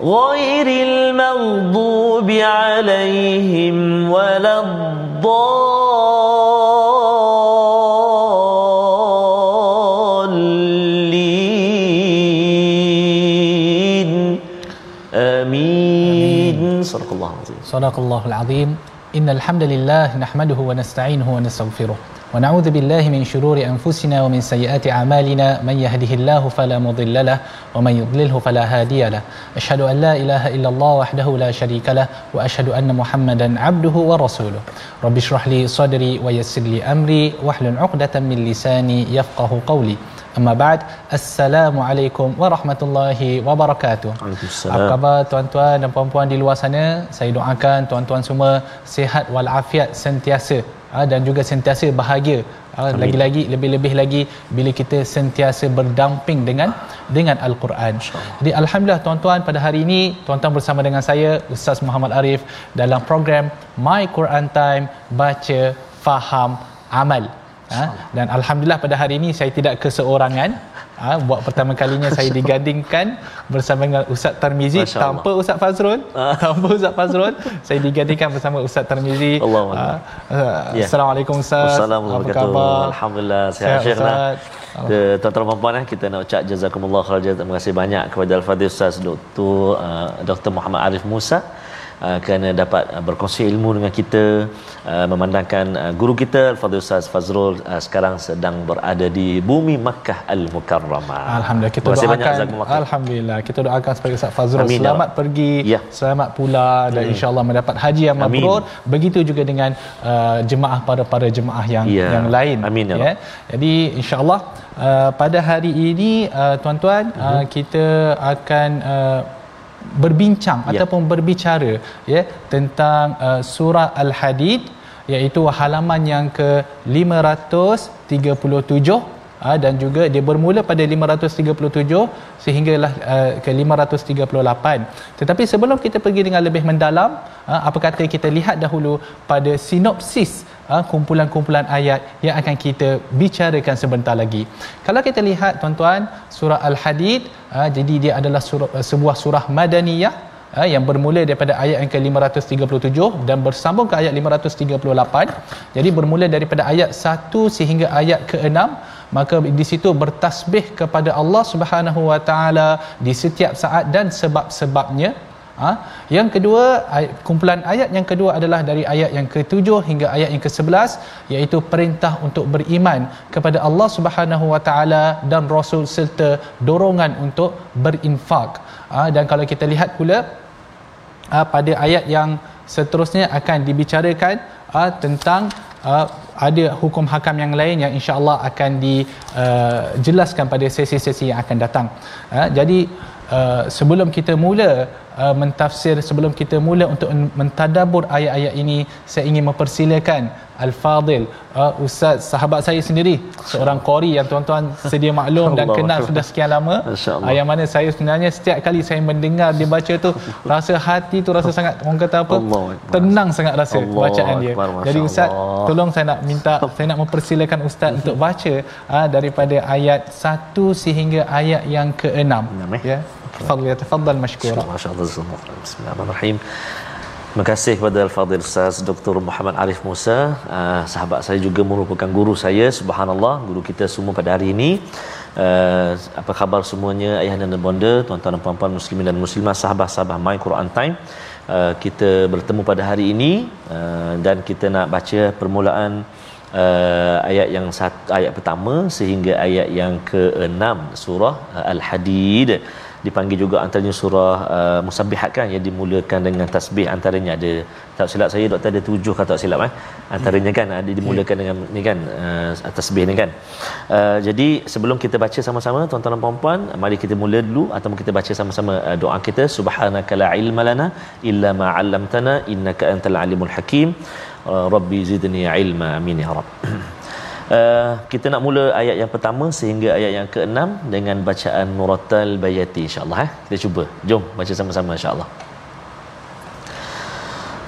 غير المغضوب عليهم ولا الضالين. آمين. صدق الله العظيم. صدق الله العظيم. إن الحمد لله نحمده ونستعينه ونستغفره ونعوذ بالله من شرور أنفسنا ومن سيئات أعمالنا من يهده الله فلا مضل له ومن يضلله فلا هادي له أشهد أن لا إله إلا الله وحده لا شريك له وأشهد أن محمدا عبده ورسوله رب اشرح لي صدري ويسر لي أمري واحلل عقدة من لساني يفقه قولي Amma ba'd. Assalamualaikum warahmatullahi wabarakatuh. Waalaikumsalam. Apa khabar tuan-tuan dan puan-puan di luar sana? Saya doakan tuan-tuan semua sihat walafiat sentiasa ha, dan juga sentiasa bahagia. Ha, lagi-lagi lebih-lebih lagi bila kita sentiasa berdamping dengan dengan al-Quran. Jadi alhamdulillah tuan-tuan pada hari ini tuan-tuan bersama dengan saya Ustaz Muhammad Arif dalam program My Quran Time baca faham amal. Ha? Dan alhamdulillah pada hari ini saya tidak keseorangan. Ha, buat pertama kalinya saya digandingkan bersama dengan Ustaz Tarmizi Masya Allah. tanpa Ustaz Fazrul. tanpa Ustaz Fazrul, saya digandingkan bersama Ustaz Tarmizi. Allahu Ha, Akbar. uh, Ya. Assalamualaikum Ustaz. Assalamualaikum Apa khabar? Alhamdulillah Syekh Ustaz. Eh, Tuan-tuan dan eh, kita nak ucap jazakumullah khairan terima kasih banyak kepada Al-Fadhil Ustaz Dr. Uh, Dr. Muhammad Arif Musa uh, kerana dapat uh, berkongsi ilmu dengan kita uh, memandangkan uh, guru kita Al-Fadhil Ustaz Fazrul uh, sekarang sedang berada di bumi Makkah Al-Mukarramah. Alhamdulillah kita Terima banyak doakan khairan. Alhamdulillah kita doakan supaya Ustaz Fazrul Amin, ya selamat pergi Ya. selamat pulang dan insyaallah mendapat haji yang mabrur begitu juga dengan uh, jemaah para para jemaah yang Ya. yang lain Amin, ya ya jadi insyaallah uh, pada hari ini uh, tuan-tuan uh, Mhm. kita akan uh, berbincang Ya. ataupun berbicara ya tentang uh, surah al-hadid iaitu halaman yang ke 537 uh, dan juga dia bermula pada 537 sehinggalah uh, ke 538 tetapi sebelum kita pergi dengan lebih mendalam uh, apa kata kita lihat dahulu pada sinopsis uh, kumpulan-kumpulan ayat yang akan kita bicarakan sebentar lagi kalau kita lihat tuan-tuan surah al-hadid uh, jadi dia adalah surah, uh, sebuah surah madaniyah ha, yang bermula daripada ayat yang ke-537 dan bersambung ke ayat 538. Jadi bermula daripada ayat 1 sehingga ayat ke-6 maka di situ bertasbih kepada Allah Subhanahu Wa Taala di setiap saat dan sebab-sebabnya Ha? Yang kedua, ay- kumpulan ayat yang kedua adalah dari ayat yang ke-7 hingga ayat yang ke-11 iaitu perintah untuk beriman kepada Allah Subhanahu Wa Taala dan Rasul serta dorongan untuk berinfak. Ha? Dan kalau kita lihat pula uh, pada ayat yang seterusnya akan dibicarakan uh, tentang uh, ada hukum hakam yang lain yang insya-Allah akan dijelaskan pada sesi-sesi yang akan datang. Uh, jadi uh, sebelum kita mula uh, mentafsir sebelum kita mula untuk mentadabur ayat-ayat ini saya ingin mempersilakan Al-Fadil uh, Ustaz sahabat saya sendiri seorang qori yang tuan-tuan sedia maklum dan kenal sudah sekian lama. Uh, yang mana saya sebenarnya setiap kali saya mendengar dia baca tu rasa hati tu rasa sangat orang kata apa Allah tenang sangat rasa Allah bacaan dia. Akbar, jadi ustaz Allah. tolong saya nak minta saya nak mempersilakan ustaz untuk baca uh, daripada ayat 1 sehingga ayat yang ke-6 Enam, eh? ya tafadhal ya tafadhal mashkura Masya Allah Bismillahirrahmanirrahim Terima kasih kepada Al-Fadhil Ustaz Dr. Muhammad Arif Musa. Uh, Sahabat saya juga merupakan guru saya Subhanallah Guru kita semua pada hari ini. Uh, Apa khabar semuanya Ayah dan bonda Tuan-tuan dan puan-puan muslimin dan muslimah Sahabat-sahabat My Quran Time? Uh, kita bertemu pada hari ini uh, dan kita nak baca permulaan uh, ayat yang satu, ayat pertama sehingga ayat yang ke-6 surah uh, Al-Hadid dipanggil juga antaranya surah uh, Musabbihat kan yang dimulakan dengan tasbih. Antaranya ada tak silap saya doktor ada tujuh kata tak silap eh? Antaranya kan ada dimulakan dengan ni kan uh, tasbih ni kan. Uh, jadi sebelum kita baca sama-sama tuan-tuan dan puan-puan mari kita mula dulu ataupun kita baca sama-sama uh, doa kita. Subhanaka la ilma lana illa ma 'allamtana innaka antal alimul hakim. Uh, rabbi zidni ilma amin ya rab Uh, kita nak mula ayat yang pertama sehingga ayat yang keenam dengan bacaan Muratal Bayati insyaAllah eh? kita cuba jom baca sama-sama insyaAllah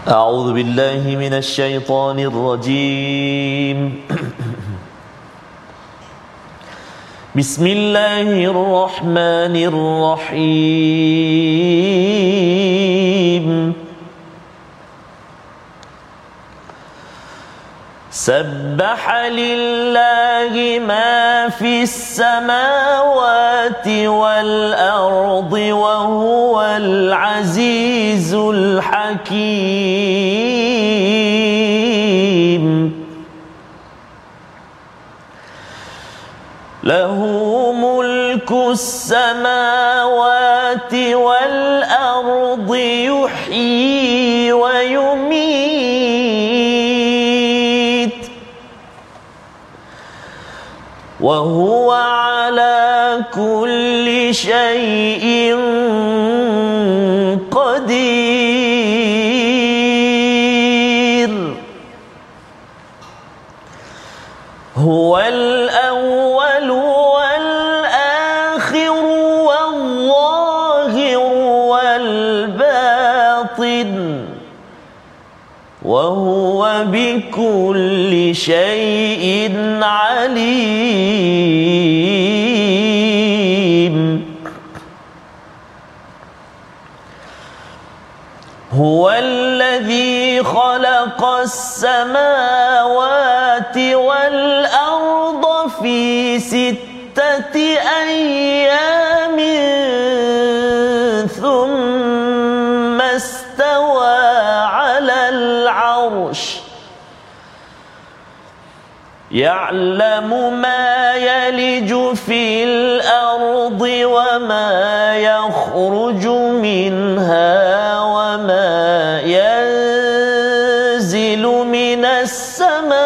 أعوذ بالله من الشيطان الرجيم بسم الله الرحمن الرحيم سبح لله ما في السماوات والأرض وهو العزيز الحكيم. له ملك السماوات والأرض يحيي ويميت. وهو على كل شيء قدير. هو وهو بكل شيء عليم. هو الذي خلق السماوات والأرض في ستة أيام. يعلم ما يلج في الأرض وما يخرج منها وما ينزل من السماء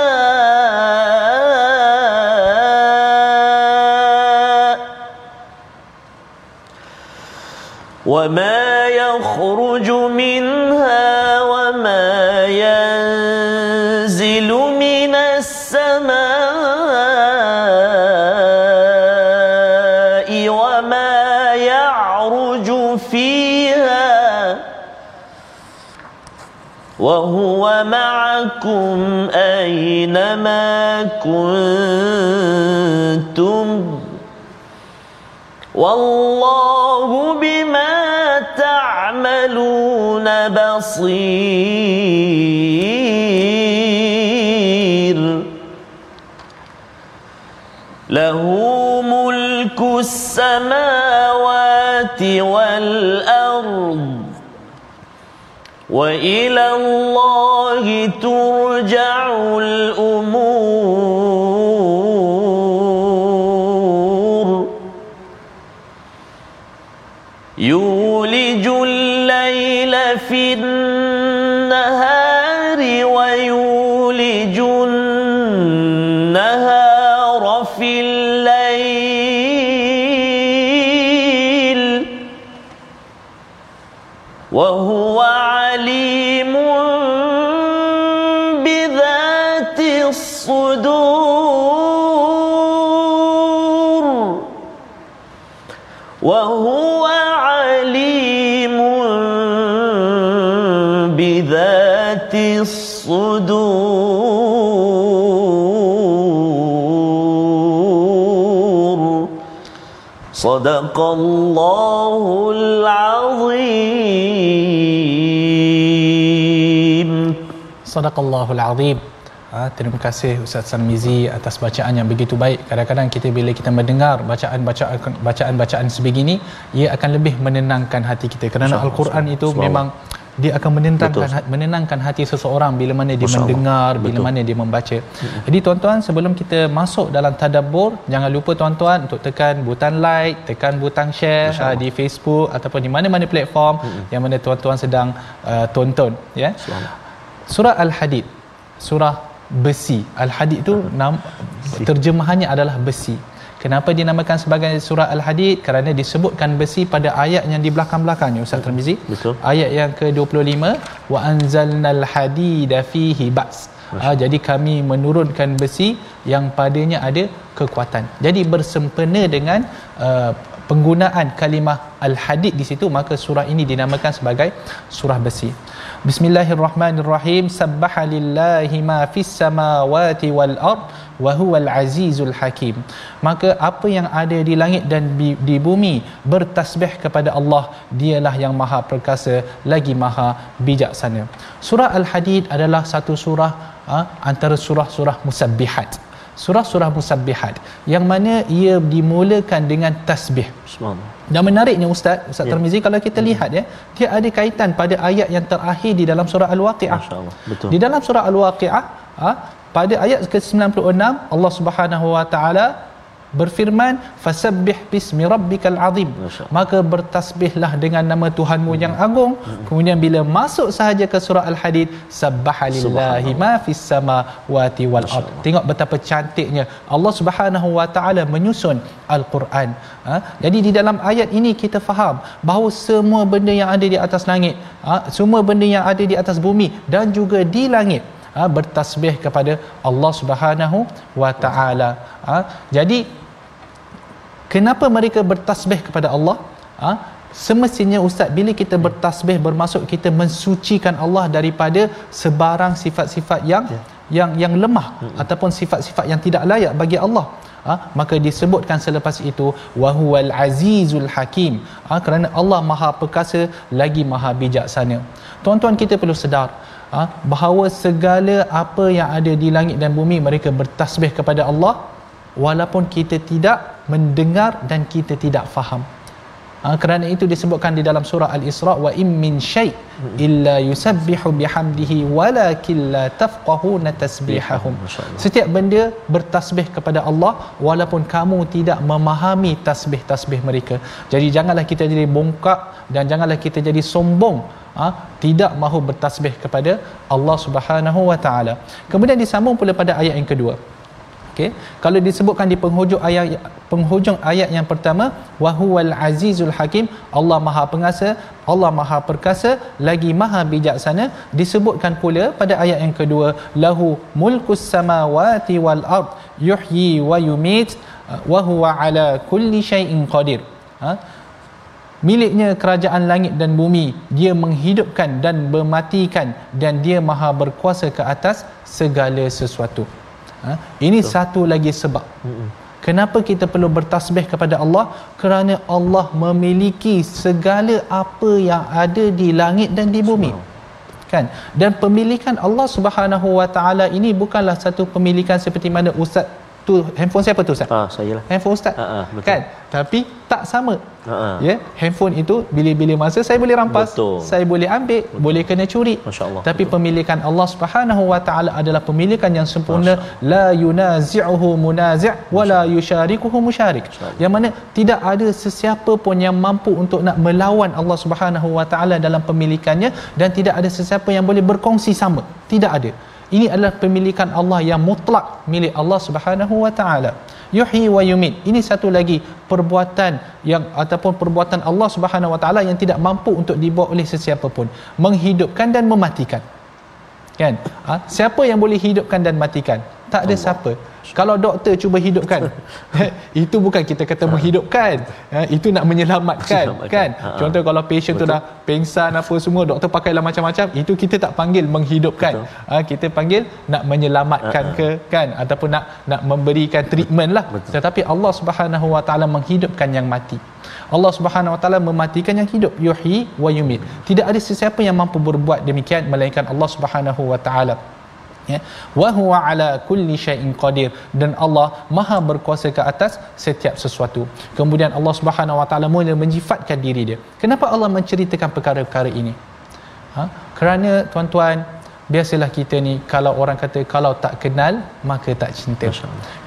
وما يخرج منها وهو معكم أينما كنتم. والله بما تعملون بصير. له ملك السماوات والأرض وإلى الله ترجع الأمور. يولج الصدور صدق الله العظيم Sadaqallahul Azim. Ha, terima kasih Ustaz Sanmizi atas bacaan yang begitu baik. Kadang-kadang kita bila kita mendengar bacaan-bacaan bacaan-bacaan sebegini, ia akan lebih menenangkan hati kita. Kerana InsyaAllah, Al-Quran itu insyaAllah. memang dia akan menenangkan ha- menenangkan hati seseorang bila mana dia Masya mendengar Allah. bila mana dia membaca. Hmm. jadi tuan-tuan sebelum kita masuk dalam tadabbur jangan lupa tuan-tuan untuk tekan butang like tekan butang share uh, di Facebook ataupun di mana-mana platform hmm. yang mana tuan-tuan sedang uh, tonton ya. Surah al-hadid surah besi. Al-hadid tu hmm. nam, terjemahannya adalah besi Kenapa dinamakan sebagai surah Al-Hadid? Kerana disebutkan besi pada ayat yang di belakang-belakangnya Ustaz Tirmizi. Betul. Ayat yang ke-25 wa anzalnal hadida fihi ba's. Ha, jadi kami menurunkan besi yang padanya ada kekuatan. Jadi bersempena dengan uh, penggunaan kalimah al-hadid di situ maka surah ini dinamakan sebagai surah besi. Bismillahirrahmanirrahim. Sabbaha lillahi ma fis samawati wal ard wa huwal azizul hakim. Maka apa yang ada di langit dan di bumi bertasbih kepada Allah. Dialah yang Maha Perkasa lagi Maha Bijaksana. Surah Al-Hadid adalah satu surah ha, antara surah-surah musabbihat surah-surah musabbihat yang mana ia dimulakan dengan tasbih. Dan menariknya ustaz, Ustaz ya. Tarmizi kalau kita hmm. lihat ya, dia ada kaitan pada ayat yang terakhir di dalam surah Al-Waqiah. Betul. Di dalam surah Al-Waqiah, ha, pada ayat ke-96 Allah Subhanahu Wa Taala berfirman fasabbih bismi rabbikal azim. Maka bertasbihlah dengan nama Tuhanmu yang agung. Kemudian bila masuk sahaja ke surah al-hadid sabbahalillahi ma fis samawati wal ard. Tengok betapa cantiknya Allah Subhanahu wa taala menyusun al-Quran. Ha? jadi di dalam ayat ini kita faham bahawa semua benda yang ada di atas langit ha? semua benda yang ada di atas bumi dan juga di langit ha? bertasbih kepada Allah Subhanahu wa taala ha? jadi kenapa mereka bertasbih kepada Allah ha? semestinya ustaz bila kita bertasbih bermaksud kita mensucikan Allah daripada sebarang sifat-sifat yang ya. yang yang lemah hmm. ataupun sifat-sifat yang tidak layak bagi Allah ha? maka disebutkan selepas itu wahuwal azizul hakim ha? kerana Allah maha perkasa lagi maha bijaksana tuan-tuan kita perlu sedar ha? bahawa segala apa yang ada di langit dan bumi mereka bertasbih kepada Allah walaupun kita tidak mendengar dan kita tidak faham. Ha, kerana itu disebutkan di dalam surah Al-Isra wa in min syai illa yusabbihu bihamdihi walakin la tafqahuna tasbihahum. Setiap benda bertasbih kepada Allah walaupun kamu tidak memahami tasbih-tasbih mereka. Jadi janganlah kita jadi bongkak dan janganlah kita jadi sombong ha, tidak mahu bertasbih kepada Allah Subhanahu wa taala. Kemudian disambung pula pada ayat yang kedua. Okey, kalau disebutkan di penghujung ayat penghujung ayat yang pertama wahuwal azizul hakim, Allah Maha Penguasa, Allah Maha Perkasa, lagi Maha Bijaksana, disebutkan pula pada ayat yang kedua lahu mulkus samawati wal ard yuhyi wa yumit wa huwa ala kulli syai'in qadir. Ha? miliknya kerajaan langit dan bumi dia menghidupkan dan mematikan dan dia maha berkuasa ke atas segala sesuatu Ha? Ini Betul. satu lagi sebab. Mm-mm. Kenapa kita perlu bertasbih kepada Allah? Kerana Allah memiliki segala apa yang ada di langit dan di bumi. Kan? Dan pemilikan Allah Subhanahu Wa Taala ini bukanlah satu pemilikan seperti mana ustaz tu handphone siapa tu ustaz? Ah, saya lah. Handphone ustaz. Ha, ha, kan? Tapi tak sama. Ha, ha. Ya, handphone itu bila-bila masa saya boleh rampas, betul. saya boleh ambil, betul. boleh kena curi. Masya-Allah. Tapi betul. pemilikan Allah Subhanahu Wa Taala adalah pemilikan yang sempurna, la yunazi'uhu munazi' wa la yusyarikuhu musyarik. Yang mana tidak ada sesiapa pun yang mampu untuk nak melawan Allah Subhanahu Wa Taala dalam pemilikannya dan tidak ada sesiapa yang boleh berkongsi sama. Tidak ada ini adalah pemilikan Allah yang mutlak milik Allah Subhanahu wa taala. Yuhyi wa yumit ini satu lagi perbuatan yang ataupun perbuatan Allah Subhanahu wa taala yang tidak mampu untuk dibuat oleh sesiapa pun. Menghidupkan dan mematikan. Kan? Ha? siapa yang boleh hidupkan dan matikan tak ada Allah. siapa. Kalau doktor cuba hidupkan itu bukan kita kata menghidupkan. Ha, itu nak menyelamatkan kan? Ha-ha. contoh kalau patient Betul. tu dah pengsan apa semua doktor pakailah macam-macam itu kita tak panggil menghidupkan. Ha, kita panggil nak menyelamatkan ke kan? Ataupun nak nak memberikan treatment lah. Betul. tetapi Allah Subhanahu Wa Taala menghidupkan yang mati. Allah Subhanahu Wa Taala mematikan yang hidup yuhyi wa yumit. Tidak ada sesiapa yang mampu berbuat demikian melainkan Allah Subhanahu Wa Taala ya. Wa huwa ala kulli syai'in qadir. Dan Allah maha berkuasa ke atas setiap sesuatu. Kemudian Allah Subhanahu wa taala mula menjifatkan diri dia. Kenapa Allah menceritakan perkara-perkara ini? Ha? kerana tuan-tuan biasalah kita ni kalau orang kata kalau tak kenal maka tak cinta.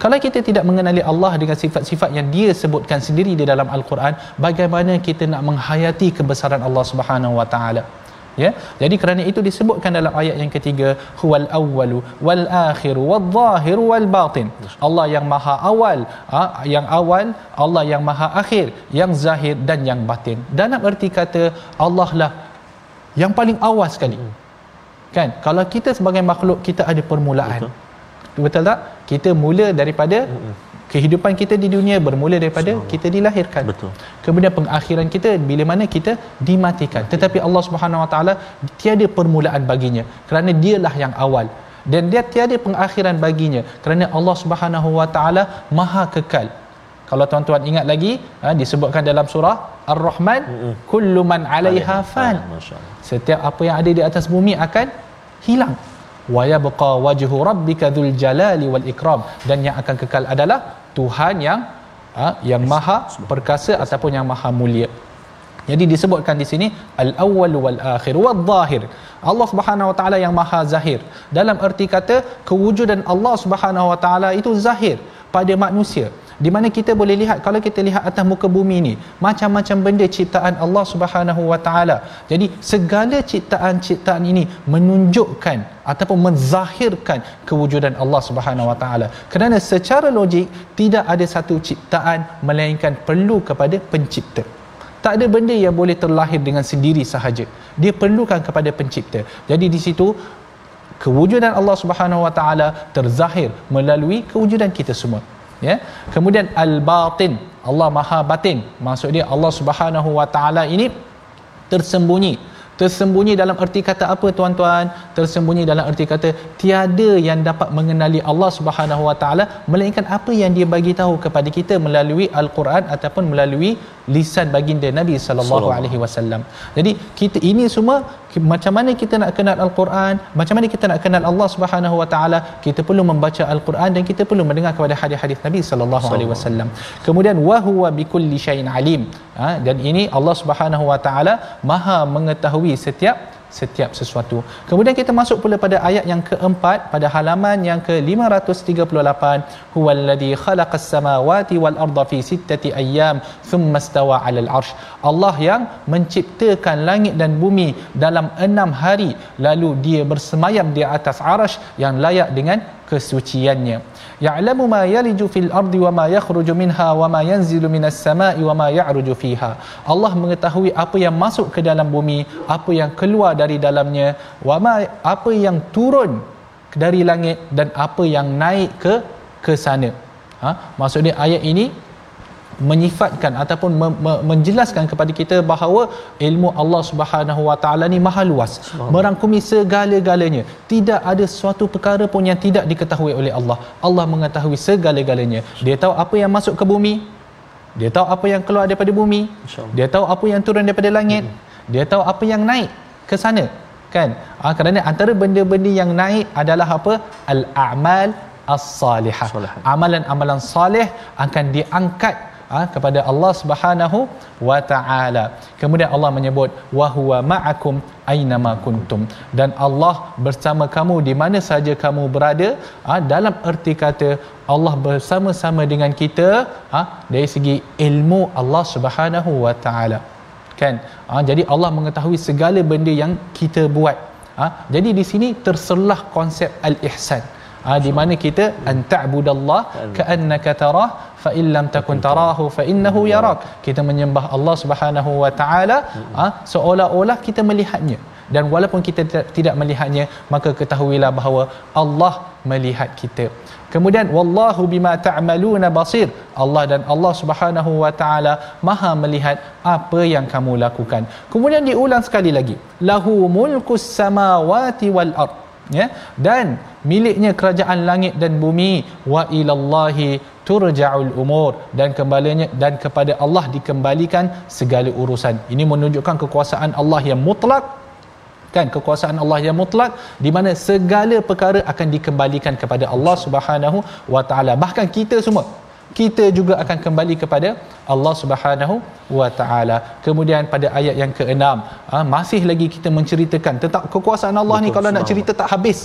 Kalau kita tidak mengenali Allah dengan sifat-sifat yang dia sebutkan sendiri di dalam al-Quran bagaimana kita nak menghayati kebesaran Allah Subhanahu wa taala ya? Jadi kerana itu disebutkan dalam ayat yang ketiga huwal awwalu wal akhiru wal zahiru wal batin. Allah yang maha awal ha, yang awal Allah yang maha akhir yang zahir dan yang batin. Dalam erti kata Allah lah yang paling awal sekali. Kan? Kalau kita sebagai makhluk kita ada permulaan. Betul, betul tak? Kita mula daripada kehidupan kita di dunia bermula daripada kita dilahirkan. Betul. Kemudian pengakhiran kita bila mana kita dimatikan. Tetapi Allah Subhanahu Wa Taala tiada permulaan baginya kerana dialah yang awal. Dan dia tiada pengakhiran baginya kerana Allah Subhanahu Wa Taala maha kekal. Kalau tuan-tuan ingat lagi ha, disebutkan dalam surah Ar-Rahman kullu man 'alaiha fan. setiap apa yang ada di atas bumi akan hilang. Wa yabqa wajhu rabbika dzul jalali wal ikram. Dan yang akan kekal adalah Tuhan yang ha, yang maha perkasa ataupun yang maha mulia. Jadi disebutkan di sini al awwal wal akhir wal zahir Allah Subhanahu wa taala yang maha zahir. Dalam erti kata kewujudan Allah Subhanahu wa taala itu zahir pada manusia di mana kita boleh lihat kalau kita lihat atas muka bumi ini macam-macam benda ciptaan Allah Subhanahu Wa Taala. Jadi segala ciptaan-ciptaan ini menunjukkan ataupun menzahirkan kewujudan Allah Subhanahu Wa Taala. Kerana secara logik tidak ada satu ciptaan melainkan perlu kepada pencipta. Tak ada benda yang boleh terlahir dengan sendiri sahaja. Dia perlukan kepada pencipta. Jadi di situ kewujudan Allah Subhanahu Wa Taala terzahir melalui kewujudan kita semua ya. Kemudian al batin Allah maha batin. Maksud dia Allah Subhanahu wa taala ini tersembunyi. Tersembunyi dalam erti kata apa tuan-tuan? Tersembunyi dalam erti kata tiada yang dapat mengenali Allah Subhanahu wa taala melainkan apa yang dia bagi tahu kepada kita melalui al-Quran ataupun melalui lisan baginda Nabi sallallahu alaihi wasallam. Jadi kita ini semua macam mana kita nak kenal al-Quran, macam mana kita nak kenal Allah Subhanahu wa taala, kita perlu membaca al-Quran dan kita perlu mendengar kepada hadis-hadis Nabi sallallahu alaihi wasallam. Kemudian wa huwa bikulli syai'in alim. Ha, dan ini Allah Subhanahu wa taala Maha mengetahui setiap setiap sesuatu. Kemudian kita masuk pula pada ayat yang keempat pada halaman yang ke-538 huwallazi khalaqas samawati wal arda fi sittati ayyam thumma istawa 'alal 'arsy. Allah yang menciptakan langit dan bumi dalam enam hari lalu dia bersemayam di atas arasy yang layak dengan kesuciannya. Ya'lamu ma yaliju fil ardi wa ma yakhruju minha wa ma yanzilu minas sama'i wa ma ya'ruju fiha. Allah mengetahui apa yang masuk ke dalam bumi apa yang keluar dari dalamnya wa ma apa yang turun dari langit dan apa yang naik ke ke sana. Ha? Maksudnya ayat ini menyifatkan ataupun me- me- menjelaskan kepada kita bahawa ilmu Allah Subhanahu Wa Taala ni maha luas merangkumi segala-galanya. Tidak ada suatu perkara pun yang tidak diketahui oleh Allah. Allah mengetahui segala-galanya. Dia tahu apa yang masuk ke bumi dia tahu apa yang keluar daripada bumi dia tahu apa yang turun daripada langit hmm. dia tahu apa yang naik ke sana kan? Ha, kerana antara benda-benda yang naik adalah apa? Al-a'mal as-salihah. Amalan-amalan salih akan diangkat ha, kepada Allah Subhanahu wa taala. Kemudian Allah menyebut wa huwa ma'akum aina kuntum dan Allah bersama kamu di mana saja kamu berada ha, dalam erti kata Allah bersama-sama dengan kita ha, dari segi ilmu Allah Subhanahu wa taala. Kan? Ha, jadi Allah mengetahui segala benda yang kita buat. Ha, jadi di sini terselah konsep al-ihsan. Ha, di mana kita anta'budallah ka'annaka tarah fa in lam takun tarahu fa innahu yarak kita menyembah Allah Subhanahu wa taala ha, seolah-olah kita melihatnya. Dan walaupun kita tidak melihatnya maka ketahuilah bahawa Allah melihat kita. Kemudian wallahu bima ta'maluna basir. Allah dan Allah Subhanahu wa taala maha melihat apa yang kamu lakukan. Kemudian diulang sekali lagi lahu mulkus samawati wal ard ya? Dan miliknya kerajaan langit dan bumi wa ilallahi turja'ul umur. Dan kembalinya dan kepada Allah dikembalikan segala urusan. Ini menunjukkan kekuasaan Allah yang mutlak. Kan? Kekuasaan Allah yang mutlak di mana segala perkara akan dikembalikan kepada Allah Subhanahu wa taala. Bahkan kita semua kita juga akan kembali kepada Allah Subhanahu wa taala. Kemudian pada ayat yang ke-6, ha, masih lagi kita menceritakan tentang kekuasaan Allah Betul, ni kalau nak cerita tak habis.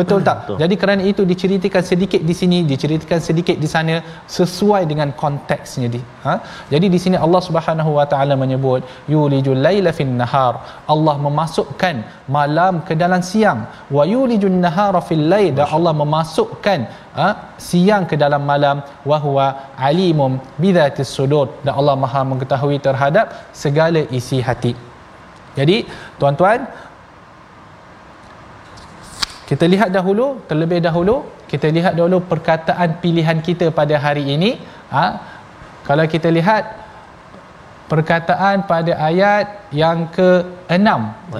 Betul tak? Betul. Jadi kerana itu diceritakan sedikit di sini, diceritakan sedikit di sana sesuai dengan konteksnya di. Ha? Jadi di sini Allah Subhanahu wa taala menyebut yulijul laila fin nahar. Allah memasukkan malam ke dalam siang. Wa yulijun nahara fil lail Allah memasukkan ha, siang ke dalam malam wa huwa alimum bidzatis sudur dan Allah Maha mengetahui terhadap segala isi hati. Jadi tuan-tuan kita lihat dahulu terlebih dahulu kita lihat dahulu perkataan pilihan kita pada hari ini. Ha, kalau kita lihat perkataan pada ayat yang ke-6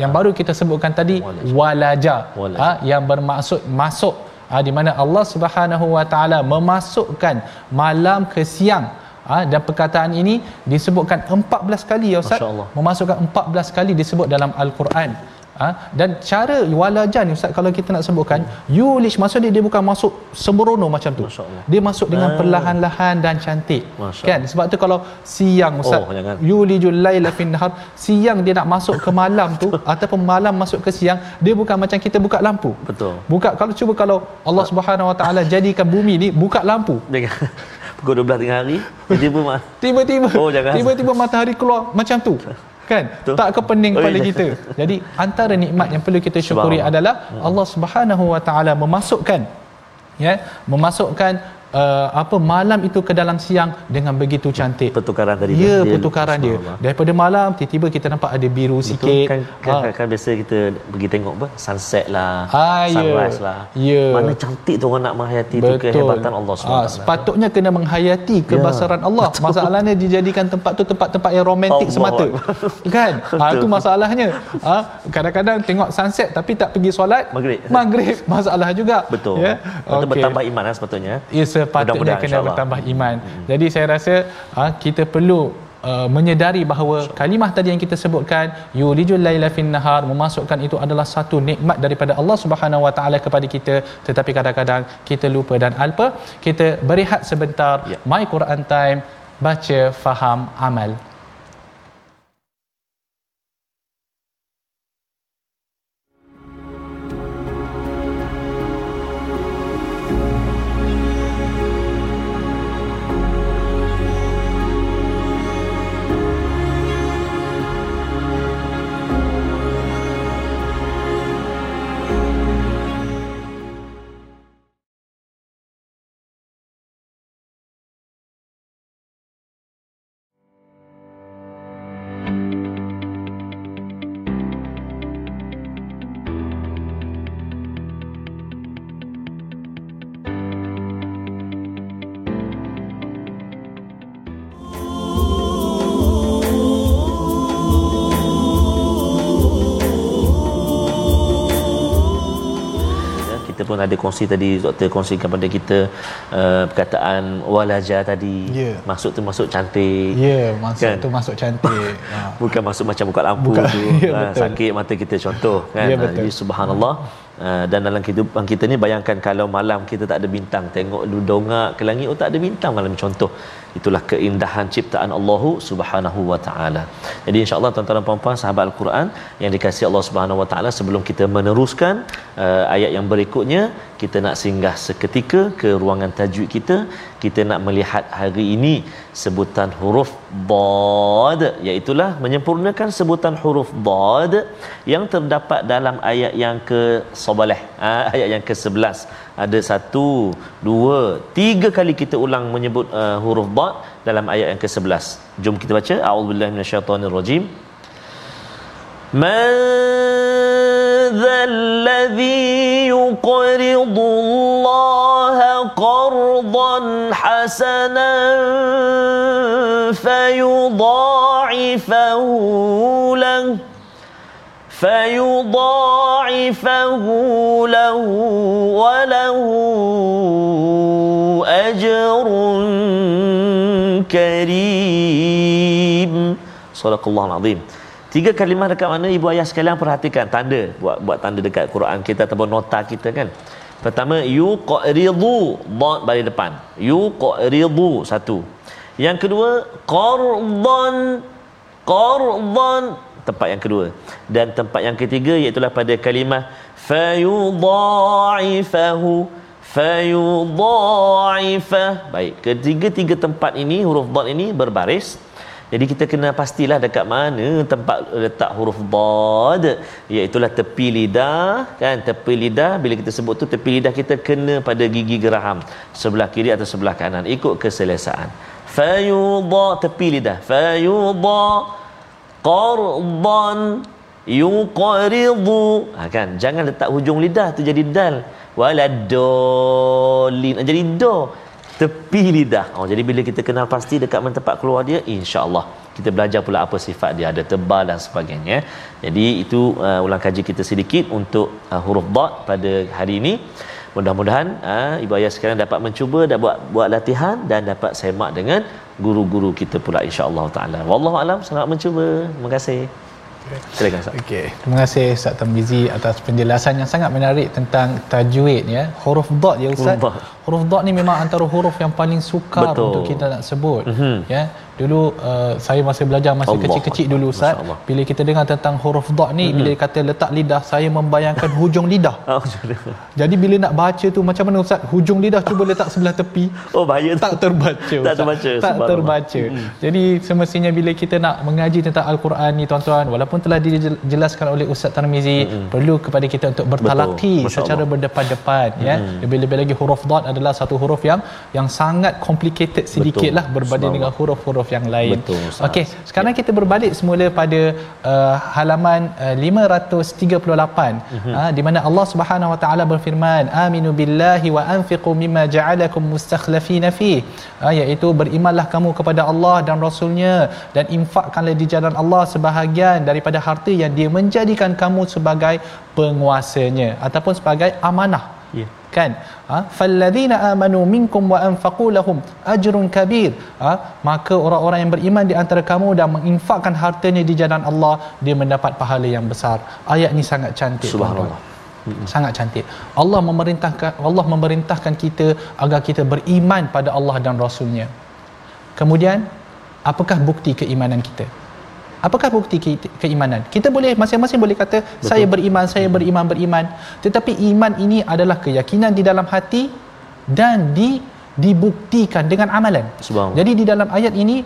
yang baru kita sebutkan tadi walaja, walaja. Ha, yang bermaksud masuk ha, di mana Allah Subhanahu Wa Taala memasukkan malam ke siang. Ha, dan perkataan ini disebutkan 14 kali ya ustaz. Memasukkan 14 kali disebut dalam al-Quran Ha? dan cara walajan ustaz kalau kita nak sebutkan yulish maksud dia dia bukan masuk sembrono macam tu. Dia masuk dengan ah. perlahan-lahan dan cantik. Kan? Sebab tu kalau siang ustaz oh, yulijul laila fin nahar siang dia nak masuk ke malam tu ataupun malam masuk ke siang dia bukan macam kita buka lampu. Betul. Buka kalau cuba kalau Allah Subhanahu Wa Taala jadikan bumi ni buka lampu. Pukul 12 tengah hari tiba-tiba tiba-tiba. Oh, tiba-tiba matahari keluar macam tu kan Betul. tak kepening oh, iya. kita jadi antara nikmat yang perlu kita syukuri adalah Allah Subhanahu Wa Taala memasukkan ya memasukkan uh, apa malam itu ke dalam siang dengan begitu cantik pertukaran tadi ya dia, pertukaran dia daripada malam tiba-tiba kita nampak ada biru Betul, sikit kan, kan, ha. kan, kan biasa kita pergi tengok apa sunset lah ha, sunrise ya. lah ya. mana cantik tu orang nak menghayati Betul. tu kehebatan Allah SWT ha, sepatutnya kena menghayati ya. kebesaran ya. Allah Betul. masalahnya dijadikan tempat tu tempat-tempat yang romantik Allah. semata kan ha, itu masalahnya ha, kadang-kadang tengok sunset tapi tak pergi solat maghrib maghrib masalah juga betul ya okay. bertambah iman lah sepatutnya ya sepatutnya kena bertambah iman. Hmm. Jadi saya rasa ha, kita perlu uh, menyedari bahawa kalimah tadi yang kita sebutkan yulijul laila fin nahar memasukkan itu adalah satu nikmat daripada Allah Subhanahu wa taala kepada kita tetapi kadang-kadang kita lupa dan alpa kita berehat sebentar ya. my Quran time baca faham amal pun ada kongsi tadi doktor kongsikan kepada kita uh, perkataan walaja tadi yeah. masuk tu masuk cantik ya yeah, masuk kan? tu masuk cantik ha. bukan masuk macam buka lampu buka, tu yeah, ha, sakit mata kita contoh kan yeah, betul. jadi subhanallah uh, dan dalam kehidupan kita ni bayangkan kalau malam kita tak ada bintang tengok dongak ke langit oh tak ada bintang malam contoh itulah keindahan ciptaan Allah Subhanahu wa taala. Jadi insya-Allah tuan-tuan dan puan-puan sahabat Al-Quran yang dikasihi Allah Subhanahu wa taala sebelum kita meneruskan uh, ayat yang berikutnya kita nak singgah seketika ke ruangan tajwid kita kita nak melihat hari ini sebutan huruf dad iaitu menyempurnakan sebutan huruf dad yang terdapat dalam ayat yang ke sobaleh ha, ayat yang ke-11 ada satu dua tiga kali kita ulang menyebut uh, huruf dad dalam ayat yang ke-11 jom kita baca. A'udzubillahi minasyaitonirrajim. Man ذا الذي يقرض الله قرضا حسنا فيضاعفه له فيضاعفه له وله أجر كريم. صدق الله العظيم. Tiga kalimah dekat mana ibu ayah sekalian perhatikan tanda. Buat buat tanda dekat Quran kita ataupun nota kita kan. pertama yuqridu dad balik depan. Yuqridu satu. Yang kedua qardan qardan tempat yang kedua. Dan tempat yang ketiga iaitu pada kalimah fayudha'ifahu fayudha'ifah baik ketiga-tiga tempat ini huruf dad ini berbaris jadi kita kena pastilah dekat mana tempat letak huruf dad iaitu tepi lidah kan? Tepi lidah bila kita sebut tu tepi lidah kita kena pada gigi geraham. Sebelah kiri atau sebelah kanan. Ikut keselesaan. Fayudha tepi lidah. Fayudha qardan yuqridu ha kan? Jangan letak hujung lidah tu jadi dal. Waladolin jadi do tepi lidah oh jadi bila kita kenal pasti dekat mana tempat keluar dia insyaallah kita belajar pula apa sifat dia ada tebal dan sebagainya jadi itu uh, ulang kaji kita sedikit untuk uh, huruf dad pada hari ini mudah-mudahan uh, ibu ayah sekarang dapat mencuba dan buat buat latihan dan dapat semak dengan guru-guru kita pula insya-Allah taala wallahu alam selamat mencuba terima kasih Silakan Ustaz. Okey. Terima kasih Ustaz Tamizi atas penjelasan yang sangat menarik tentang tajwid ya. Huruf dad ya Ustaz. Huruf dad ni memang antara huruf yang paling sukar Betul. untuk kita nak sebut mm-hmm. ya. Dulu uh, saya masih belajar masih Allah. kecil-kecil dulu Ustaz. Bila kita dengar tentang huruf dad ni mm-hmm. bila kata letak lidah saya membayangkan hujung lidah. Jadi bila nak baca tu macam mana Ustaz? Hujung lidah cuba letak sebelah tepi. Oh bahaya tak terbaca. tak terbaca. Tak terbaca. Mm-hmm. Jadi semestinya bila kita nak mengaji tentang al-Quran ni tuan-tuan walaupun telah dijelaskan oleh Ustaz Tarmizi mm-hmm. perlu kepada kita untuk bertalaki secara berdepan-depan mm-hmm. ya. Lebih-lebih lagi huruf dad adalah satu huruf yang yang sangat complicated sedikitlah berbanding dengan huruf-huruf yang lain. Okey, sekarang kita berbalik semula pada uh, halaman uh, 538 mm-hmm. uh, di mana Allah Subhanahu Wa Taala berfirman, "Aminu billahi wa anfiqu mimma ja'alakum mustakhlifina fi." Uh, iaitu berimanlah kamu kepada Allah dan Rasulnya dan infakkanlah di jalan Allah sebahagian daripada harta yang dia menjadikan kamu sebagai penguasanya ataupun sebagai amanah. Yeah kan? Ha? Falladzina amanu minkum wa anfaqu lahum ajrun kabir. Ha? Maka orang-orang yang beriman di antara kamu dan menginfakkan hartanya di jalan Allah dia mendapat pahala yang besar. Ayat ni sangat cantik subhanallah. Sangat cantik. Allah memerintahkan Allah memerintahkan kita agar kita beriman pada Allah dan rasulnya. Kemudian apakah bukti keimanan kita Apakah bukti ke- keimanan? Kita boleh masing-masing boleh kata Betul. saya beriman, saya beriman, beriman. Tetapi iman ini adalah keyakinan di dalam hati dan di dibuktikan dengan amalan. Jadi di dalam ayat ini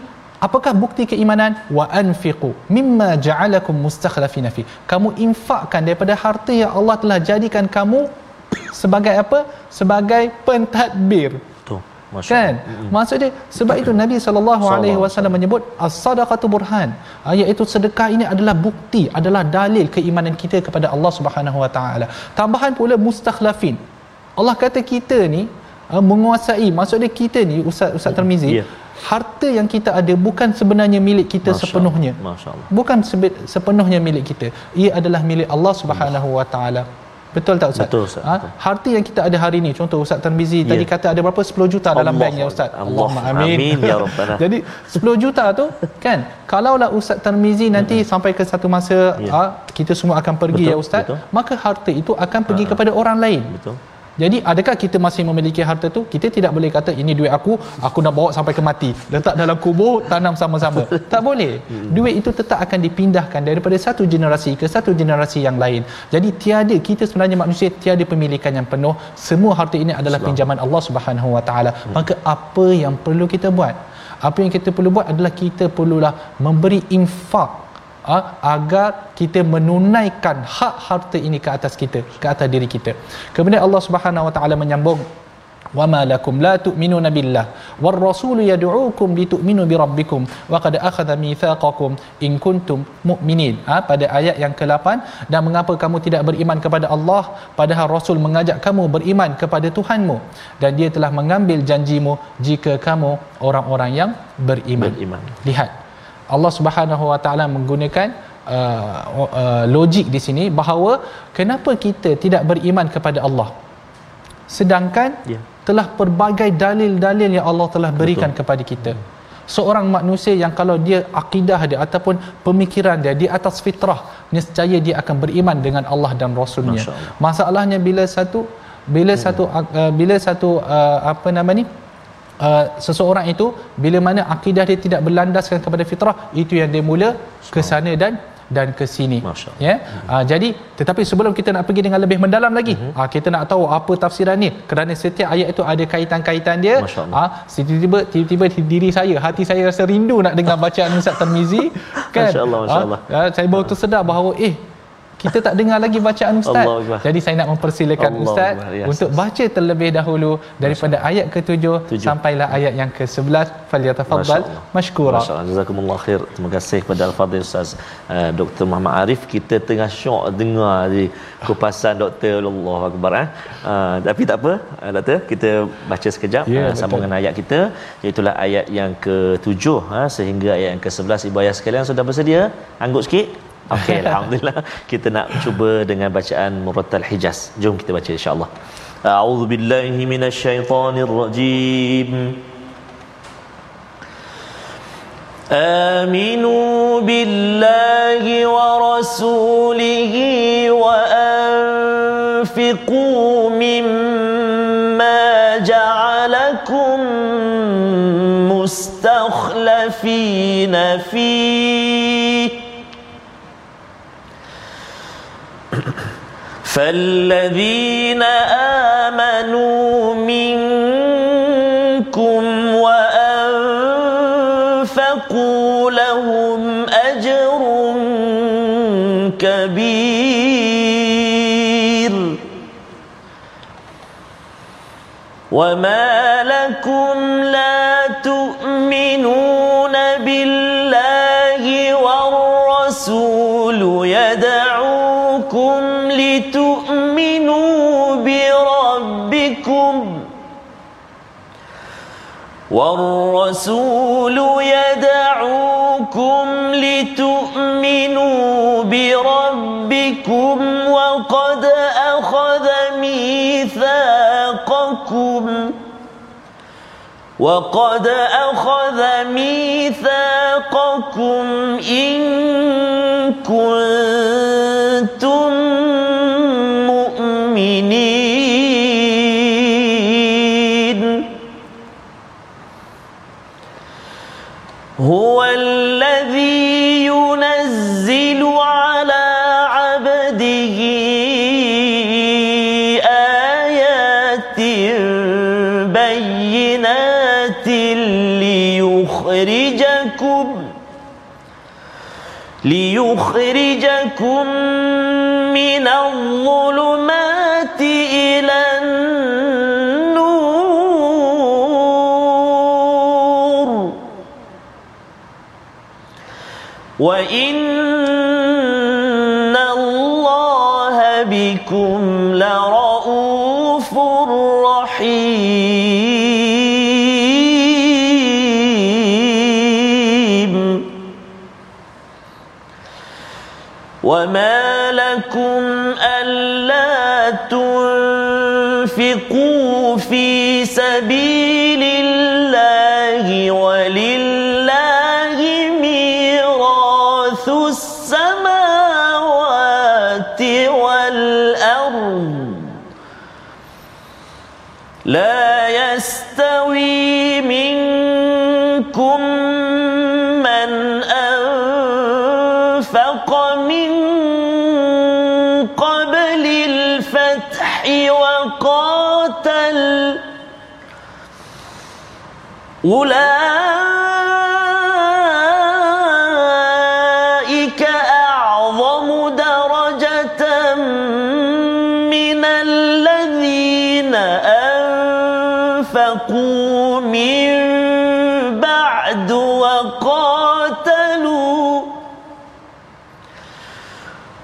apakah bukti keimanan? Wa anfiqu mimma ja'alakum mustakhlifina fi. Kamu infakkan daripada harta yang Allah telah jadikan kamu sebagai apa? Sebagai pentadbir. Masya kan? Mm-hmm. maksud dia sebab itu Nabi sallallahu alaihi wasallam menyebut as-sadaqatu burhan. Ah, iaitu sedekah ini adalah bukti adalah dalil keimanan kita kepada Allah Subhanahu wa taala. Tambahan pula mustakhlafin. Allah kata kita ni uh, menguasai maksud dia kita ni ustaz ustaz Termizi yeah. harta yang kita ada bukan sebenarnya milik kita Masya sepenuhnya. Masya bukan sepenuhnya milik kita. Ia adalah milik Allah Subhanahu wa taala Betul tak Ustaz? Betul Ustaz. Ha? Harta yang kita ada hari ini, contoh Ustaz Tanbizi yeah. tadi kata ada berapa 10 juta dalam bank ya Ustaz? Allah amin. amin ya rabbana. Jadi 10 juta tu kan, kalaulah Ustaz Tanbizi nanti hmm. sampai ke satu masa yeah. ha, kita semua akan pergi betul, ya Ustaz, betul. maka harta itu akan pergi ha. kepada orang lain. Betul. Jadi adakah kita masih memiliki harta tu? Kita tidak boleh kata ini duit aku, aku nak bawa sampai ke mati. Letak dalam kubur, tanam sama-sama. tak boleh. Duit itu tetap akan dipindahkan daripada satu generasi ke satu generasi yang lain. Jadi tiada kita sebenarnya manusia tiada pemilikan yang penuh. Semua harta ini adalah pinjaman Allah Subhanahu Wa Taala. Maka apa yang perlu kita buat? Apa yang kita perlu buat adalah kita perlulah memberi infak ha, agar kita menunaikan hak harta ini ke atas kita ke atas diri kita. Kemudian Allah Subhanahu wa taala menyambung wama lakum la tu'minuna billah war rasul yad'uukum litu'minu bi rabbikum wa qad akhadha mitsaqakum in kuntum mu'minin. Ha, pada ayat yang ke-8 dan mengapa kamu tidak beriman kepada Allah padahal rasul mengajak kamu beriman kepada Tuhanmu dan dia telah mengambil janjimu jika kamu orang-orang yang beriman, beriman. lihat Allah Subhanahu Wa Taala menggunakan uh, uh, logik di sini bahawa kenapa kita tidak beriman kepada Allah sedangkan yeah. telah pelbagai dalil-dalil yang Allah telah berikan Betul. kepada kita seorang manusia yang kalau dia akidah dia ataupun pemikiran dia di atas fitrah nescaya dia akan beriman dengan Allah dan rasulnya masalahnya bila satu bila hmm. satu uh, bila satu uh, apa nama ni uh, seseorang itu bila mana akidah dia tidak berlandaskan kepada fitrah itu yang dia mula ke sana dan dan ke sini. Ya? Uh, jadi tetapi sebelum kita nak pergi dengan lebih mendalam lagi uh-huh. uh, kita nak tahu apa tafsiran ni. Kerana setiap ayat itu ada kaitan-kaitan dia. Ah uh, tiba-tiba tiba-tiba diri saya hati saya rasa rindu nak dengar bacaan Ustaz Tarmizi kan? Masyaallah masyaallah. uh, uh, saya baru tersedar bahawa eh kita tak dengar lagi bacaan ustaz. Allah Jadi saya nak mempersilakan Allah ustaz Allah. Ya, untuk baca terlebih dahulu daripada Masya ayat ke-7 sampailah ayat yang ke-11. Falyatafaddal mashkura. Masya-Allah. Jazakumullah khair. Terima kasih kepada al-fadhil ustaz uh, Dr. Muhammad Arif. Kita tengah syok dengar di kupasan Dr. Allah Akbar eh. Uh, tapi tak apa, uh, doktor, kita baca sekejap yeah, uh, sambungan ayat kita iaitu ayat yang ke-7 uh, sehingga ayat yang ke-11 ibu ayah sekalian sudah bersedia? Anggut sikit. Okey, alhamdulillah. Kita nak cuba dengan bacaan Murattal Hijaz. Jom kita baca insya-Allah. A'udzu billahi minasyaitonir rajim. آمنوا بالله ورسوله وأنفقوا مما جعلكم مستخلفين فيه فالذين آمنوا منكم وأنفقوا لهم أجر كبير وما لكم لا تؤمنون بالله والرسول لتؤمنوا بربكم والرسول يدعوكم لتؤمنوا بربكم وقد أخذ ميثاقكم وقد أخذ ميثاقكم إن كنتم ليخرجكم ليخرجكم من الظلمات إلى النور. وإن الله بكم وما لكم ألا تنفقوا في سبيل الله ولله ميراث السماوات والأرض لا يستوي منكم وقاتل أولئك أعظم درجة من الذين أنفقوا من بعد وقاتلوا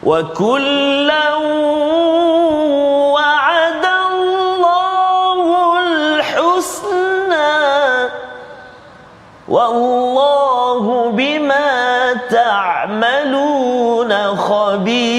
وكلا خبير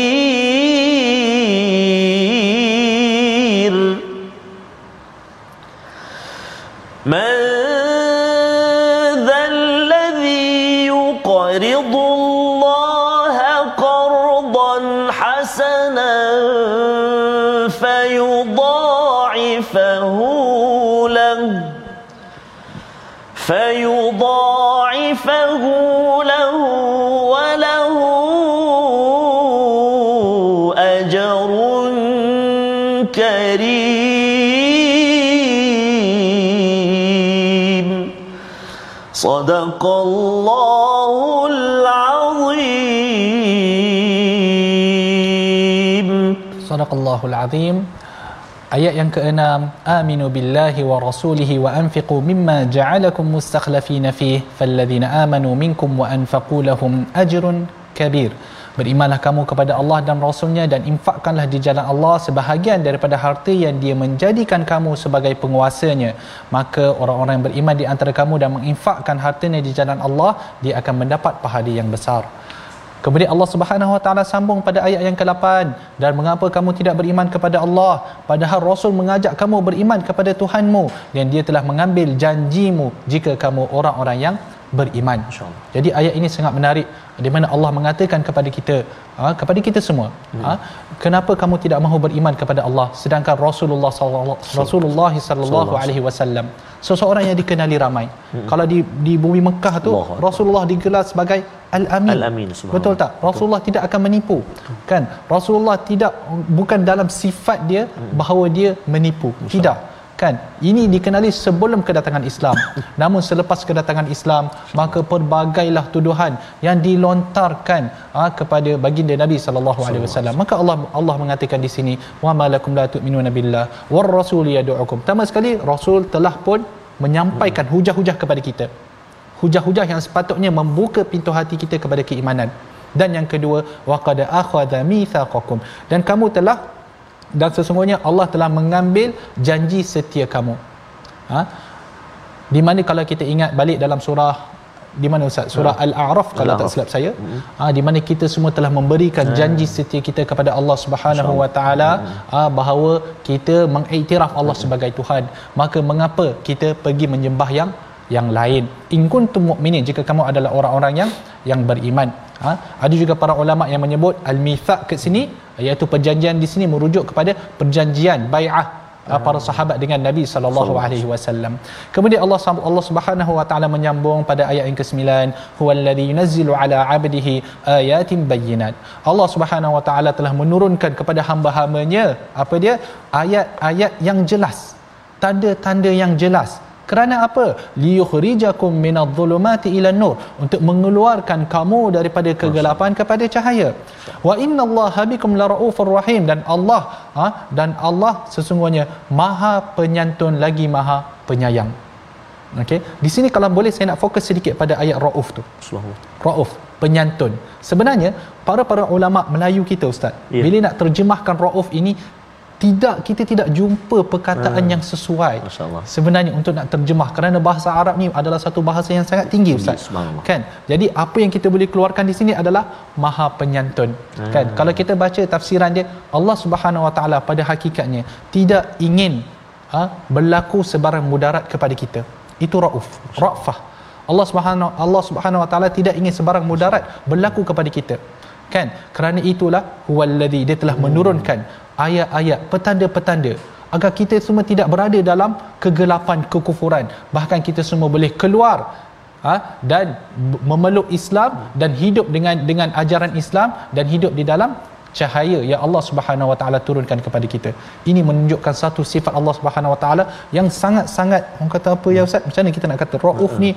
صدق الله العظيم صدق الله العظيم Ayat yang keenam, aminu billahi wa rasulihi wa anfiqu mimma ja'alakum mustakhlafina fih falladhina amanu minkum wa anfaqu lahum ajrun kabir. Berimanlah kamu kepada Allah dan Rasulnya dan infakkanlah di jalan Allah sebahagian daripada harta yang dia menjadikan kamu sebagai penguasanya. Maka orang-orang yang beriman di antara kamu dan menginfakkan hartanya di jalan Allah, dia akan mendapat pahala yang besar. Kemudian Allah Subhanahu Wa Taala sambung pada ayat yang ke-8 dan mengapa kamu tidak beriman kepada Allah padahal Rasul mengajak kamu beriman kepada Tuhanmu dan dia telah mengambil janjimu jika kamu orang-orang yang beriman. Jadi ayat ini sangat menarik di mana Allah mengatakan kepada kita ha, kepada kita semua hmm. ha, kenapa kamu tidak mahu beriman kepada Allah sedangkan Rasulullah sallallahu Rasulullah sallallahu alaihi wasallam seseorang yang dikenali ramai. Hmm. Kalau di di bumi Mekah tu Allah. Rasulullah digelar sebagai Al-Amin. Al-Amin Betul tak? Rasulullah Betul. tidak akan menipu. Kan? Rasulullah tidak bukan dalam sifat dia hmm. bahawa dia menipu. Tidak kan? Ini dikenali sebelum kedatangan Islam. Namun selepas kedatangan Islam maka perbagailah tuduhan yang dilontarkan ha, kepada baginda Nabi sallallahu alaihi wasallam. maka Allah Allah mengatakan di sini wa malakum la tu'minuna billah war rasul yad'ukum pertama sekali rasul telah pun menyampaikan hmm. hujah-hujah kepada kita. Hujah-hujah yang sepatutnya membuka pintu hati kita kepada keimanan. Dan yang kedua waqad akhadha mitsaqakum dan kamu telah dan sesungguhnya Allah telah mengambil janji setia kamu. Ha? Di mana kalau kita ingat balik dalam surah di mana Ustaz? Surah ha. Al-A'raf kalau Al-A'raf. tak silap saya. Hmm. Ha, di mana kita semua telah memberikan ha. janji setia kita kepada Allah Subhanahu Wa Taala ha, bahawa kita mengiktiraf Allah hmm. sebagai Tuhan. Maka mengapa kita pergi menyembah yang yang lain? In kuntum mu'minin jika kamu adalah orang-orang yang yang beriman. Ha? Ada juga para ulama yang menyebut al-mithaq ke sini iaitu perjanjian di sini merujuk kepada perjanjian bai'ah hmm. para sahabat dengan Nabi sallallahu alaihi wasallam. Kemudian Allah Allah Subhanahu wa taala menyambung pada ayat yang ke-9, huwallazi yunazzilu ala 'abdihi ayatin bayyinat. Allah Subhanahu wa taala telah menurunkan kepada hamba-hambanya apa dia? ayat-ayat yang jelas. Tanda-tanda yang jelas kerana apa? Liyukhrijakum minadh-dhulumati ila nur. Untuk mengeluarkan kamu daripada kegelapan kepada cahaya. Wa innallaha bikum laraufur rahim. Dan Allah ha, dan Allah sesungguhnya maha penyantun lagi maha penyayang. Okey? Di sini kalau boleh saya nak fokus sedikit pada ayat rauf tu. Rauf penyantun. Sebenarnya para para ulama Melayu kita ustaz yeah. bila nak terjemahkan rauf ini tidak kita tidak jumpa perkataan hmm. yang sesuai. Sebenarnya untuk nak terjemah kerana bahasa Arab ni adalah satu bahasa yang sangat tinggi ustaz. kan? Jadi apa yang kita boleh keluarkan di sini adalah maha penyantun. Hmm. kan? Kalau kita baca tafsiran dia Allah Subhanahu Wa Taala pada hakikatnya tidak ingin ha, berlaku sebarang mudarat kepada kita. Itu rauf rafah. Allah Subhanahu Allah Subhanahu Wa Taala tidak ingin sebarang mudarat berlaku kepada kita kan kerana itulah huwallazi dia telah menurunkan ayat-ayat petanda-petanda agar kita semua tidak berada dalam kegelapan kekufuran bahkan kita semua boleh keluar ha, dan memeluk Islam dan hidup dengan dengan ajaran Islam dan hidup di dalam cahaya yang Allah Subhanahu Wa Taala turunkan kepada kita. Ini menunjukkan satu sifat Allah Subhanahu Wa Taala yang sangat-sangat orang kata apa ya Ustaz? Macam mana kita nak kata rauf ni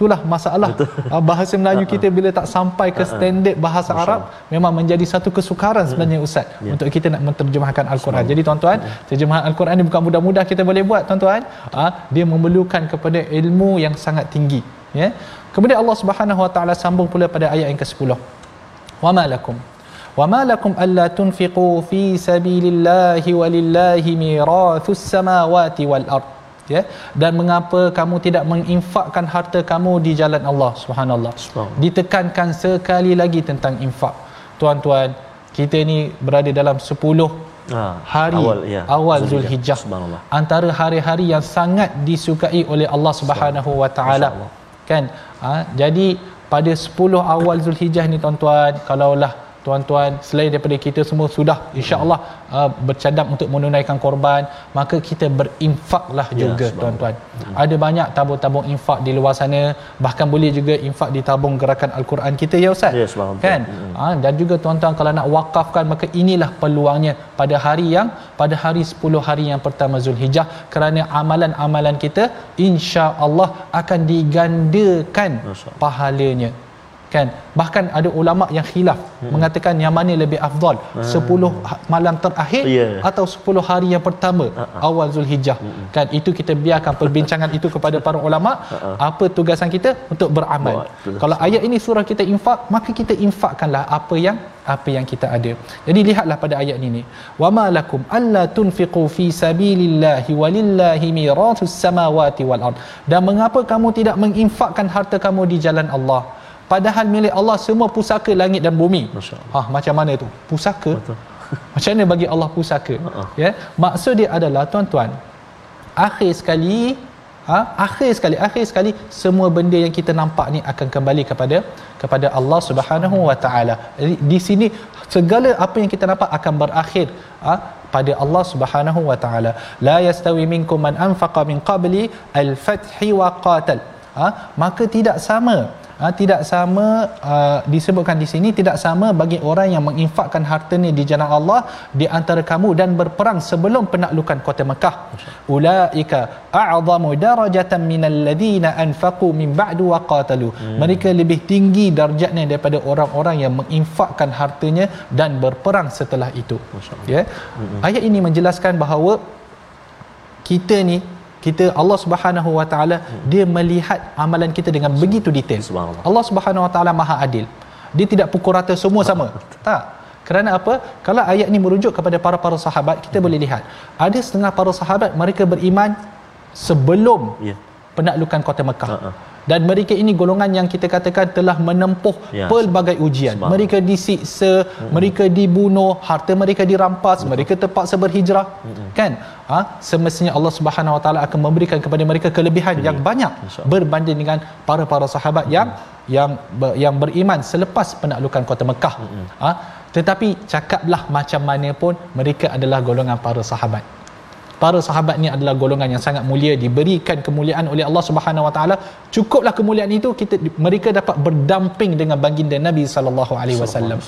itulah masalah Betul. Ah, bahasa Melayu kita bila tak sampai ke standard bahasa Arab memang menjadi satu kesukaran sebenarnya ustaz ya. untuk kita nak menterjemahkan al-Quran. Jadi tuan-tuan, terjemahan al-Quran ni bukan mudah-mudah kita boleh buat tuan-tuan. Ah, dia memerlukan kepada ilmu yang sangat tinggi, ya. Kemudian Allah Subhanahu Wa Taala sambung pula pada ayat yang ke-10. Wa ma lakum wa ma lakum alla tunfiqu fi sabilillahi walillahi mirathus samawati wal ardh ya dan mengapa kamu tidak menginfakkan harta kamu di jalan Allah subhanallah. Ditekankan sekali lagi tentang infak. Tuan-tuan kita ni berada dalam 10 ha, hari awal, ya. awal Zulhijjah. Antara hari-hari yang sangat disukai oleh Allah Subhanahu wa taala. Kan? Ha, jadi pada 10 awal Zulhijjah ni tuan-tuan kalaulah tuan-tuan selain daripada kita semua sudah insya-Allah uh, bercadang untuk menunaikan korban maka kita berinfaklah Ya, juga tuan-tuan. Ada banyak tabung-tabung infak di luar sana bahkan boleh juga infak di tabung gerakan al-Quran kita ya ustaz? Ya, kan? Ha, dan juga tuan-tuan kalau nak wakafkan maka inilah peluangnya. Pada hari yang pada hari 10 hari yang pertama Zulhijjah kerana amalan-amalan kita insya-Allah akan digandakan pahalanya kan? Bahkan ada ulama yang khilaf hmm. mengatakan yang mana lebih afdal 10 ha- malam terakhir Ya. atau 10 hari yang pertama awal Zulhijjah. Kan? Itu kita biarkan perbincangan itu kepada para ulama. Apa tugasan kita? Untuk beramal. Buat, betul. kalau ayat ini surah kita infak maka kita infakkanlah apa yang apa yang kita ada. Jadi lihatlah pada ayat ini wama lakum alla tunfiqu fi sabilillahi walillahi miratus samawati wal ard. Dan mengapa kamu tidak menginfakkan harta kamu di jalan Allah padahal milik Allah semua pusaka langit dan bumi. Ah macam mana tu? Pusaka? Betul. macam mana bagi Allah pusaka? Ha-ha. ya? Maksud dia adalah tuan-tuan akhir sekali ha, akhir sekali akhir sekali semua benda yang kita nampak ni akan kembali kepada kepada Allah Subhanahu wa taala. Jadi, di sini segala apa yang kita nampak akan berakhir ha, pada Allah Subhanahu wa taala. La yastawi minkum man anfaqa min qabli al-fathi wa qatal. Ha, maka tidak sama ha, tidak sama uh, disebutkan di sini tidak sama bagi orang yang menginfakkan hartanya di jalan Allah di antara kamu dan berperang sebelum penaklukan kota Mekah. Ulaika a'zamu darajatan minal ladina anfaqu min ba'du wa qatalu. Hmm. mereka lebih tinggi darjatnya daripada orang-orang yang menginfakkan hartanya dan berperang setelah itu. Masya Allah. ya. Ayat ini menjelaskan bahawa kita ni kita Allah Subhanahu Wa Taala dia melihat amalan kita dengan begitu detail. Allah Subhanahu Wa Taala Maha Adil. Dia tidak pukul rata semua sama. Tak. Kerana apa? Kalau ayat ni merujuk kepada para-para sahabat, kita boleh lihat. Ada setengah para sahabat mereka beriman sebelum Ya. penaklukan kota Mekah. Ha-ha. Dan mereka ini golongan yang kita katakan telah menempuh Ya, pelbagai ujian. subhanallah. Mereka disiksa, hmm. mereka dibunuh, harta mereka dirampas, Betul. mereka terpaksa berhijrah. Hmm. Kan? Ha, semestinya Allah Subhanahu Wa Taala akan memberikan kepada mereka kelebihan yang banyak berbanding dengan para-para sahabat yang yang ber, yang beriman selepas penaklukan kota Mekah. Ha, tetapi cakaplah macam mana pun mereka adalah golongan para sahabat para sahabat ni adalah golongan yang sangat mulia diberikan kemuliaan oleh Allah Subhanahu Wa Taala. Cukuplah kemuliaan itu kita mereka dapat berdamping dengan baginda Nabi sallallahu alaihi wasallam.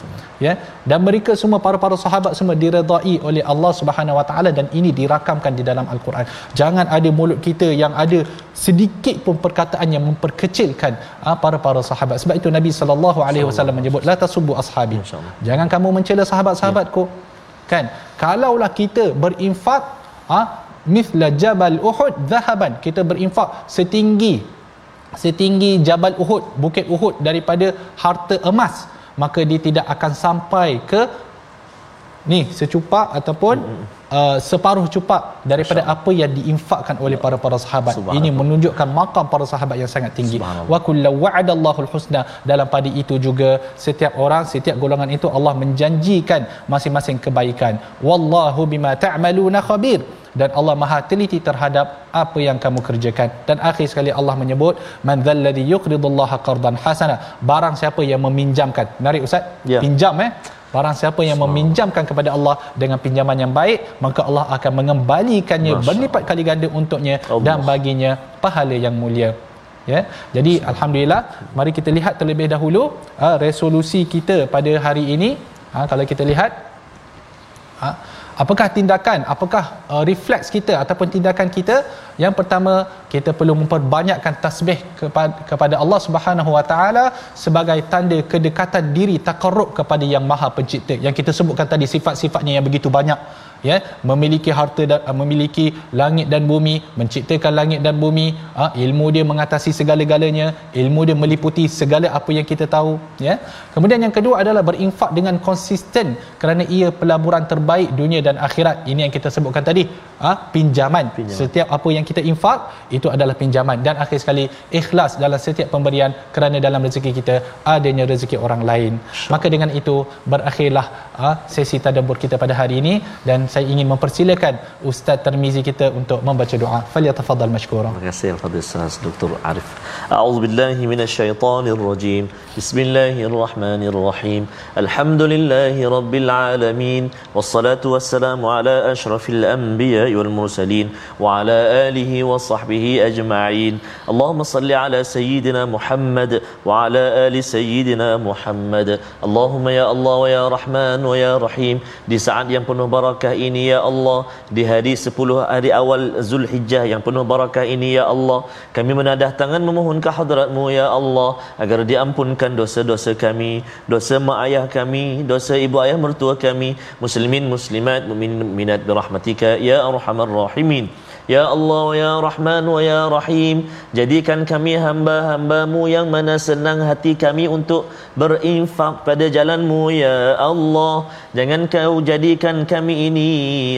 Ya? Dan mereka semua para-para sahabat semua diredai oleh Allah Subhanahu Wa Taala dan ini dirakamkan di dalam al-Quran. Jangan ada mulut kita yang ada sedikit pun perkataan yang memperkecilkan ah, para-para sahabat. Sebab itu Nabi sallallahu alaihi wasallam menyebut la tasubbu ashabi. Jangan kamu mencela sahabat-sahabatku. Kan? Kalaulah kita berinfak ha? Mithla jabal uhud zahaban. Kita berinfak setinggi setinggi jabal uhud bukit uhud daripada harta emas. Maka dia tidak akan sampai ke ni secupak ataupun uh, separuh cupak daripada apa yang diinfakkan oleh para-para sahabat. Subhanallah. ini menunjukkan makam para sahabat yang sangat tinggi. Wa kullu wa'adallahu husna dalam pada itu juga setiap orang setiap golongan itu Allah menjanjikan masing-masing kebaikan. Wallahu bima ta'maluna khabir. Dan Allah Maha teliti terhadap apa yang kamu kerjakan. Dan akhir sekali Allah menyebut man dzalladzi yuqridullaha qardan hasana. Barang siapa yang meminjamkan. Menarik ustaz Ya. pinjam eh Barang siapa yang meminjamkan kepada Allah dengan pinjaman yang baik, maka Allah akan mengembalikannya Masya berlipat kali ganda untuknya Allah. dan baginya pahala yang mulia. Ya. Jadi alhamdulillah, mari kita lihat terlebih dahulu uh, resolusi kita pada hari ini. Ha, kalau kita lihat ha, apakah tindakan apakah uh, refleks kita ataupun tindakan kita? Yang pertama kita perlu memperbanyakkan tasbih kepada kepada Allah Subhanahu Wa Taala sebagai tanda kedekatan diri takarrub kepada yang Maha Pencipta. Yang kita sebutkan tadi sifat-sifatnya yang begitu banyak ya memiliki harta dan uh, memiliki langit dan bumi menciptakan langit dan bumi uh, ilmu dia mengatasi segala-galanya ilmu dia meliputi segala apa yang kita tahu ya. Kemudian yang kedua adalah berinfak dengan konsisten kerana ia pelaburan terbaik dunia dan akhirat. Ini yang kita sebutkan tadi uh, pinjaman. Pinjaman. setiap apa yang kita infak itu adalah pinjaman. Dan akhir sekali ikhlas dalam setiap pemberian kerana dalam rezeki kita adanya rezeki orang lain. Maka dengan itu berakhirlah uh, sesi tadabbur kita pada hari ini. Dan saya ingin mempersilakan Ustaz Termizi kita untuk membaca doa. Falyatafaddal mashkura. Terima kasih kepada Ustaz Dr. Arif. A'udzubillahi minasyaitonirrajim. Bismillahirrahmanirrahim. Alhamdulillahi rabbil alamin. Wassalatu wassalamu ala asyrafil anbiya wal mursalin wa ala alihi wa sahbihi ajma'in. Allahumma salli ala sayyidina Muhammad wa ala ali sayyidina Muhammad. Allahumma ya Allah wa ya Rahman wa ya Rahim di saat yang penuh barakah ini ya Allah. Di hari 10 hari awal Zulhijjah yang penuh barakah ini ya Allah kami menadah tangan memohon ke hadratmu ya Allah agar diampunkan dosa-dosa kami dosa mak ayah kami dosa ibu ayah mertua kami muslimin muslimat mukminat birahmatika ya arhamar rahimin Ya Allah, Ya Rahman, Ya Rahim Jadikan kami hamba-hambamu yang mana senang hati kami untuk berinfak pada jalanmu Ya Allah. Jangan kau jadikan kami ini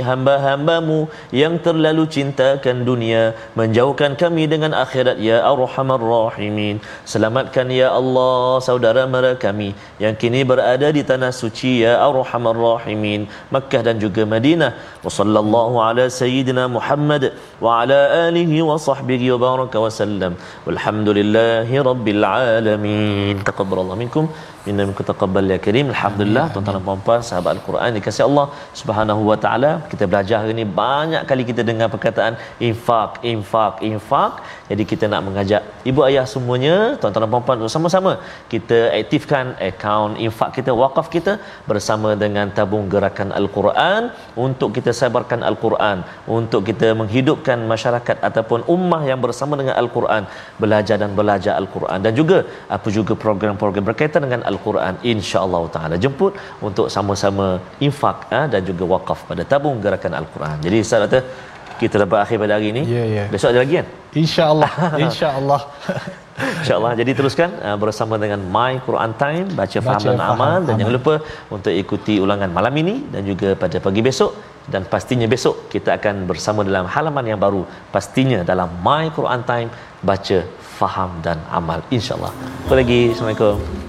hamba-hambamu yang terlalu cintakan dunia. Menjauhkan kami dengan akhirat Ya Arhamar Rahimin. Selamatkan Ya Allah saudara mara kami yang kini berada di tanah suci Ya Arhamar Rahimin Makkah dan juga Madinah. Wa sallallahu ala Sayyidina Muhammad وعلى آله وصحبه وبارك وسلم والحمد لله رب العالمين تقبل الله منكم Inna minkum taqabbal ya karim. Alhamdulillah tuan-tuan dan puan-puan sahabat Al-Quran dikasihi Allah Subhanahu wa taala. Kita belajar hari ini banyak kali kita dengar perkataan infak, infak, infak. Jadi kita nak mengajak ibu ayah semuanya, tuan-tuan dan puan-puan bersama-sama kita aktifkan akaun infak kita, wakaf kita bersama dengan tabung gerakan Al-Quran untuk kita sebarkan Al-Quran, untuk kita menghidupkan masyarakat ataupun ummah yang bersama dengan Al-Quran, belajar dan belajar Al-Quran dan juga apa juga program-program berkaitan dengan Al-Quran insya-Allah taala jemput untuk sama-sama infak ha, dan juga wakaf pada tabung gerakan Al-Quran. Jadi Ustaz kata kita dapat akhir pada hari ini. Ya ya. Besok ada lagi kan? Insya-Allah. Insya-Allah. InsyaAllah Jadi teruskan uh, bersama dengan My Quran Time Baca, Faham dan Amal faham, Dan amal. jangan lupa untuk ikuti ulangan malam ini Dan juga pada pagi besok Dan pastinya besok kita akan bersama dalam halaman yang baru Pastinya dalam My Quran Time Baca, Faham dan Amal InsyaAllah Apa lagi Assalamualaikum